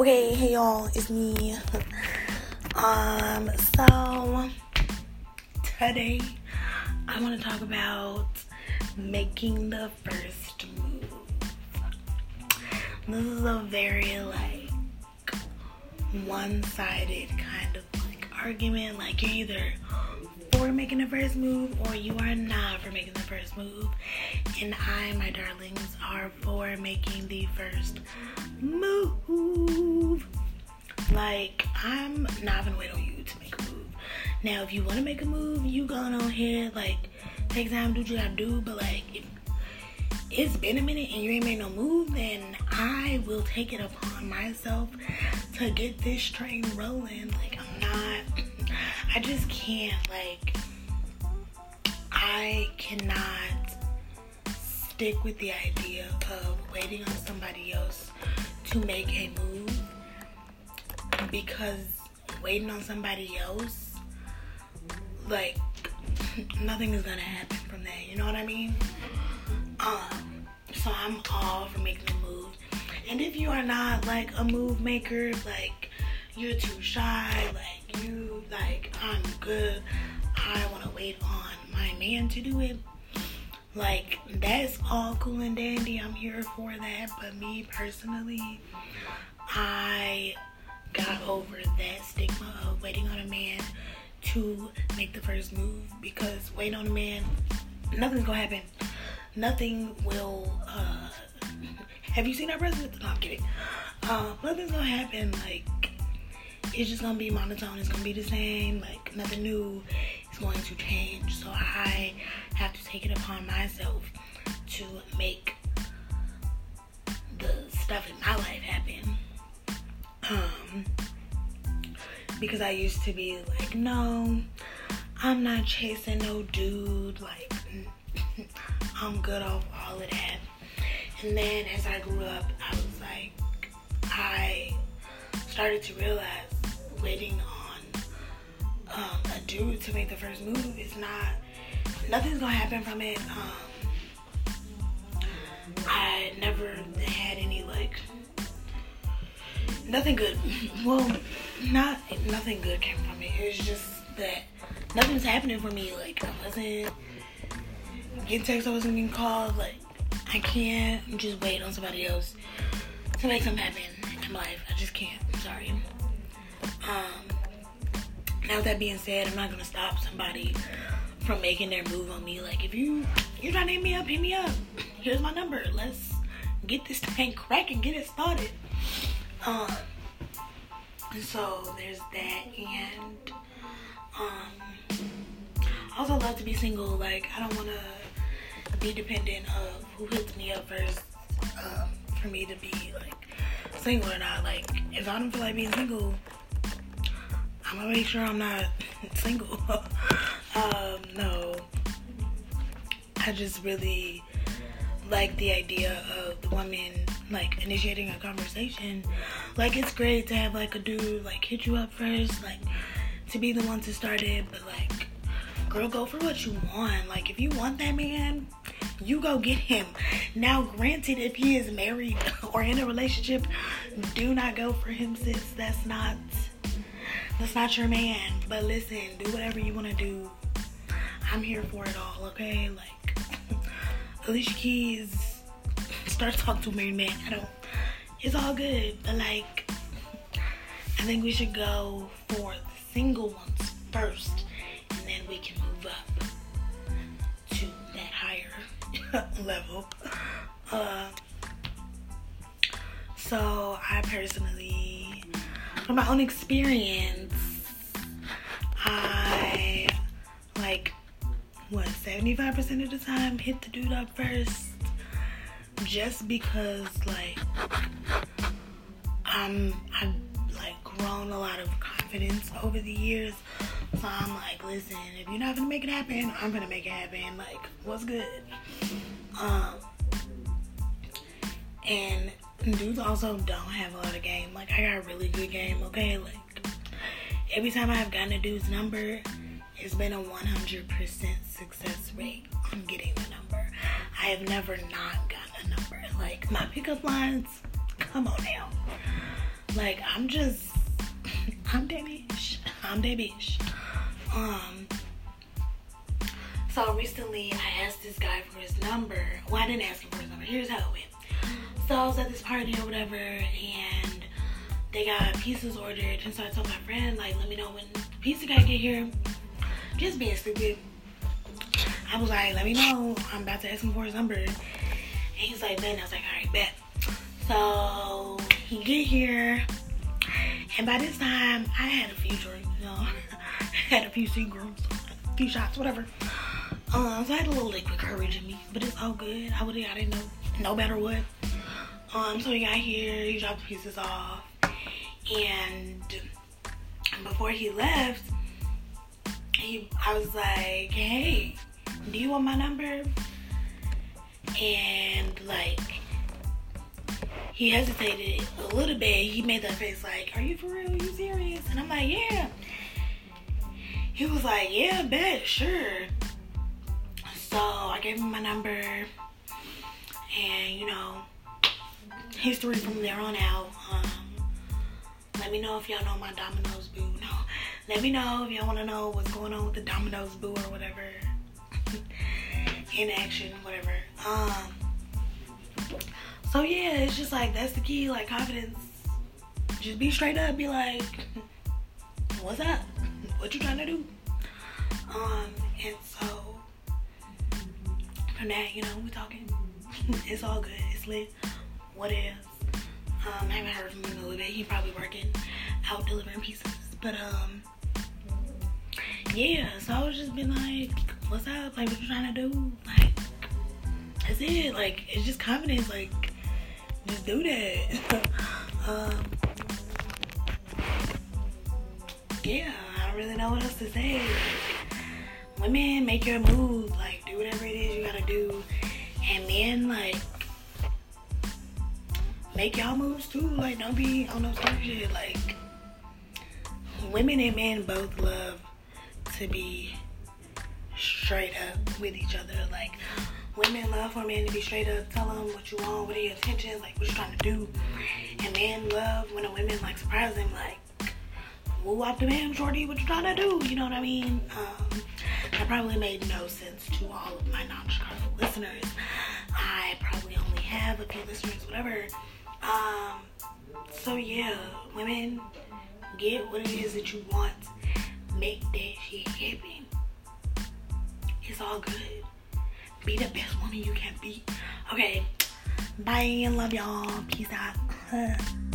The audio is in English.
Okay, hey y'all, it's me. um, so today I want to talk about making the first move. This is a very like one-sided kind of like argument. Like you're either for making the first move or you are not for making the first move. And I, my darlings, are for making the first move. Like, I'm not gonna wait on you to make a move. Now, if you wanna make a move, you going on here, like, take time, do what you gotta do. But, like, if it's been a minute and you ain't made no move, then I will take it upon myself to get this train rolling. Like, I just can't, like, I cannot stick with the idea of waiting on somebody else to make a move because waiting on somebody else, like, nothing is gonna happen from that. You know what I mean? Um, so I'm all for making a move. And if you are not like a move maker, like you're too shy, like like I'm good. I want to wait on my man to do it. Like, that's all cool and dandy. I'm here for that. But me personally, I got over that stigma of waiting on a man to make the first move because waiting on a man, nothing's gonna happen. Nothing will. Uh, have you seen our president? No, I'm kidding. Uh, nothing's gonna happen. Like, it's just gonna be monotone. It's gonna be the same. Like, nothing new is going to change. So I have to take it upon myself to make the stuff in my life happen. Um, because I used to be like, no, I'm not chasing no dude. Like, I'm good off all of that. And then as I grew up, I was like, I started to realize waiting on um, a dude to make the first move is not nothing's gonna happen from it. Um, I never had any like nothing good. Well, not nothing good came from it. It's just that nothing's happening for me. Like I wasn't getting texts, I wasn't getting called. Like I can't just wait on somebody else to make something happen in my life. I just can't. I'm sorry. Um, now that being said, I'm not gonna stop somebody from making their move on me. Like if you you're trying to hit me up, hit me up. Here's my number. Let's get this thing cracking, get it started. Um so there's that and um I also love to be single. Like I don't wanna be dependent of who hits me up first um, for me to be like single or not. Like if I don't feel like being single I'm gonna make sure I'm not single. um, no. I just really like the idea of the woman like initiating a conversation. Like it's great to have like a dude like hit you up first, like to be the one to start it, but like girl go for what you want. Like if you want that man, you go get him. Now granted if he is married or in a relationship, do not go for him sis. That's not that's not your man. But listen, do whatever you want to do. I'm here for it all, okay? Like, Alicia Keys, start talking to married man. I don't, it's all good. But, like, I think we should go for the single ones first. And then we can move up to that higher level. Uh, so, I personally, from my own experience, I like what 75% of the time hit the dude up first just because like I'm I've like grown a lot of confidence over the years. So I'm like, listen, if you're not gonna make it happen, I'm gonna make it happen. Like, what's good? Um and dudes also don't have a lot of game. Like I got a really good game, okay? Like every time I've gotten a dude's number, it's been a 100% success rate on getting the number. I have never not gotten a number. Like my pickup lines, come on now. Like I'm just, I'm bitch. I'm that bitch. Um. So recently, I asked this guy for his number. Well, I didn't ask him for his number. Here's how it went. I was at this party or whatever, and they got pizzas ordered. And so I told my friend, like, let me know when the pizza guy get here. Just being stupid. I was like, let me know. I'm about to ask him for his number. And he's like, then I was like, all right, bet. So he get here, and by this time I had a few drinks, you know, had a few cigarettes, a few shots, whatever. Um, so I had a little liquid courage in me, but it's all good. I would have got it no, no matter what. Um, so he got here, he dropped the pieces off, and before he left, he, I was like, hey, do you want my number? And like, he hesitated a little bit. He made that face like, are you for real? Are you serious? And I'm like, yeah. He was like, yeah, bet, sure. So I gave him my number, and you know, history from there on out. Um, let me know if y'all know my Domino's boo. No, let me know if y'all want to know what's going on with the Domino's boo or whatever. In action, whatever. Um. So yeah, it's just like that's the key. Like confidence. Just be straight up. Be like, what's up? What you trying to do? Um. And so from that, you know, we talking. it's all good. It's lit. What is? Um, I haven't heard from him in a little bit. He probably working out delivering pieces. But um, yeah. So I was just been like, what's up? Like, what you trying to do? Like, that's it. Like, it's just confidence. Like, just do that. um, yeah. I don't really know what else to say. women, make your move. Like, do whatever it is you gotta do. And men, like, make y'all moves too. Like, don't be on no stupid shit. Like, women and men both love to be straight up with each other. Like, women love for men to be straight up, tell them what you want, what are your intentions, like, what you trying to do. And men love when a woman, like, surprise them, like, woo up the man, shorty, what you trying to do? You know what I mean? Um, that probably made no sense to all of my non-Chicago listeners. I probably only have a few listeners, whatever. Um, so yeah, women, get what it is that you want. Make that shit happen. It's all good. Be the best woman you can be. Okay. Bye and love y'all. Peace out.